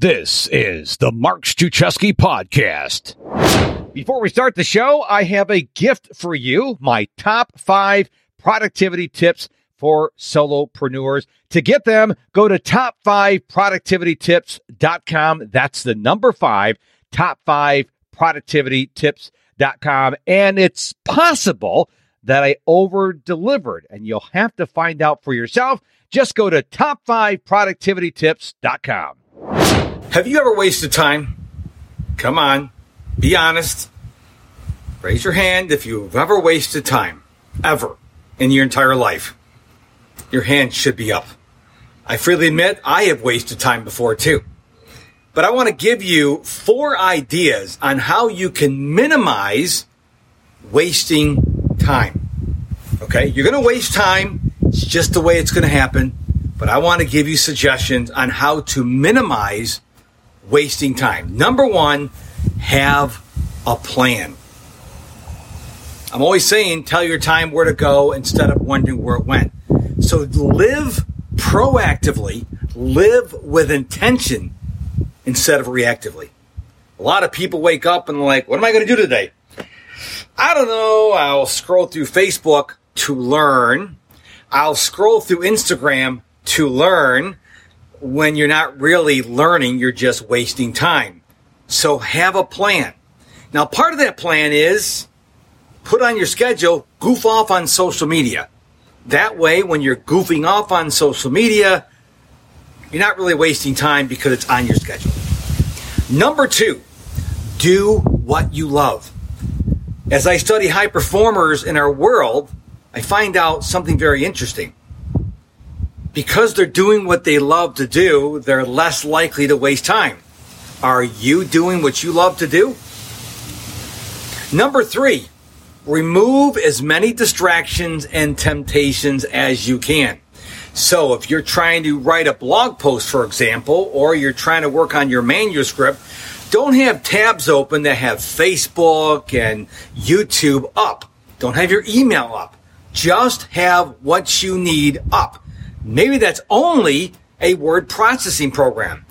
This is the Mark Struczewski podcast. Before we start the show, I have a gift for you my top five productivity tips for solopreneurs. To get them, go to top5productivitytips.com. That's the number five, top5productivitytips.com. And it's possible that I over delivered, and you'll have to find out for yourself. Just go to top5productivitytips.com. Have you ever wasted time? Come on, be honest. Raise your hand if you've ever wasted time, ever, in your entire life. Your hand should be up. I freely admit I have wasted time before too. But I want to give you four ideas on how you can minimize wasting time. Okay, you're going to waste time. It's just the way it's going to happen. But I want to give you suggestions on how to minimize wasting time. Number one, have a plan. I'm always saying tell your time where to go instead of wondering where it went. So live proactively, live with intention instead of reactively. A lot of people wake up and like, what am I going to do today? I don't know. I'll scroll through Facebook to learn. I'll scroll through Instagram to learn when you're not really learning, you're just wasting time. So have a plan. Now, part of that plan is put on your schedule, goof off on social media. That way, when you're goofing off on social media, you're not really wasting time because it's on your schedule. Number two, do what you love. As I study high performers in our world, I find out something very interesting because they're doing what they love to do, they're less likely to waste time. Are you doing what you love to do? Number three, remove as many distractions and temptations as you can. So if you're trying to write a blog post, for example, or you're trying to work on your manuscript, don't have tabs open that have Facebook and YouTube up. Don't have your email up. Just have what you need up. Maybe that's only a word processing program.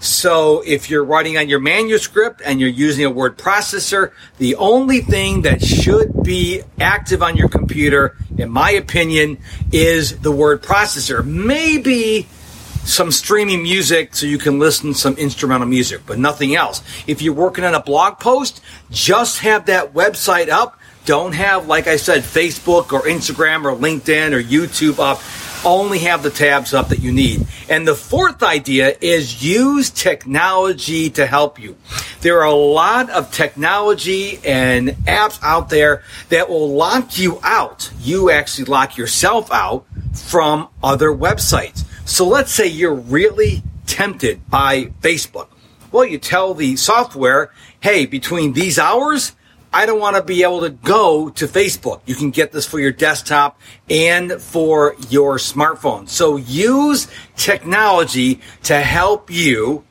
So if you're writing on your manuscript and you're using a word processor, the only thing that should be active on your computer, in my opinion, is the word processor. Maybe some streaming music so you can listen to some instrumental music, but nothing else. If you're working on a blog post, just have that website up. Don't have, like I said, Facebook or Instagram or LinkedIn or YouTube up only have the tabs up that you need. And the fourth idea is use technology to help you. There are a lot of technology and apps out there that will lock you out. You actually lock yourself out from other websites. So let's say you're really tempted by Facebook. Well, you tell the software, hey, between these hours, I don't want to be able to go to Facebook. You can get this for your desktop and for your smartphone. So use technology to help you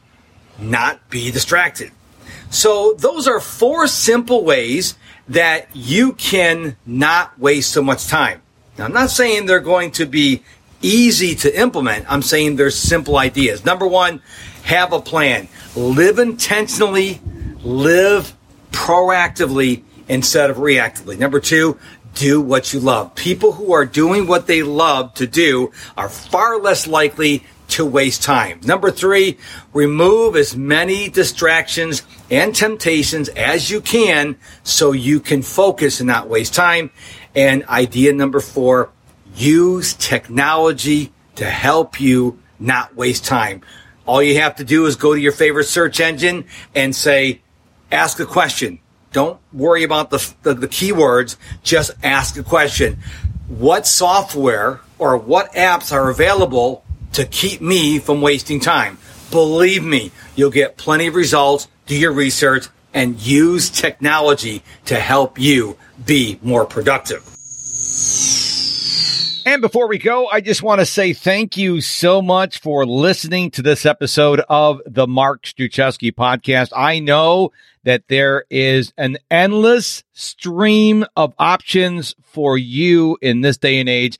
not be distracted. So those are four simple ways that you can not waste so much time. Now, I'm not saying they're going to be easy to implement. I'm saying they're simple ideas. Number one, have a plan. Live intentionally. Live proactively instead of reactively. Number two, do what you love. People who are doing what they love to do are far less likely to waste time. Number three, remove as many distractions and temptations as you can so you can focus and not waste time. And idea number four, use technology to help you not waste time. All you have to do is go to your favorite search engine and say, ask a question. Don't worry about the, the, the, keywords. Just ask a question. What software or what apps are available to keep me from wasting time? Believe me, you'll get plenty of results. Do your research and use technology to help you be more productive. And before we go, I just want to say thank you so much for listening to this episode of the Mark Struczewski podcast. I know that there is an endless stream of options for you in this day and age,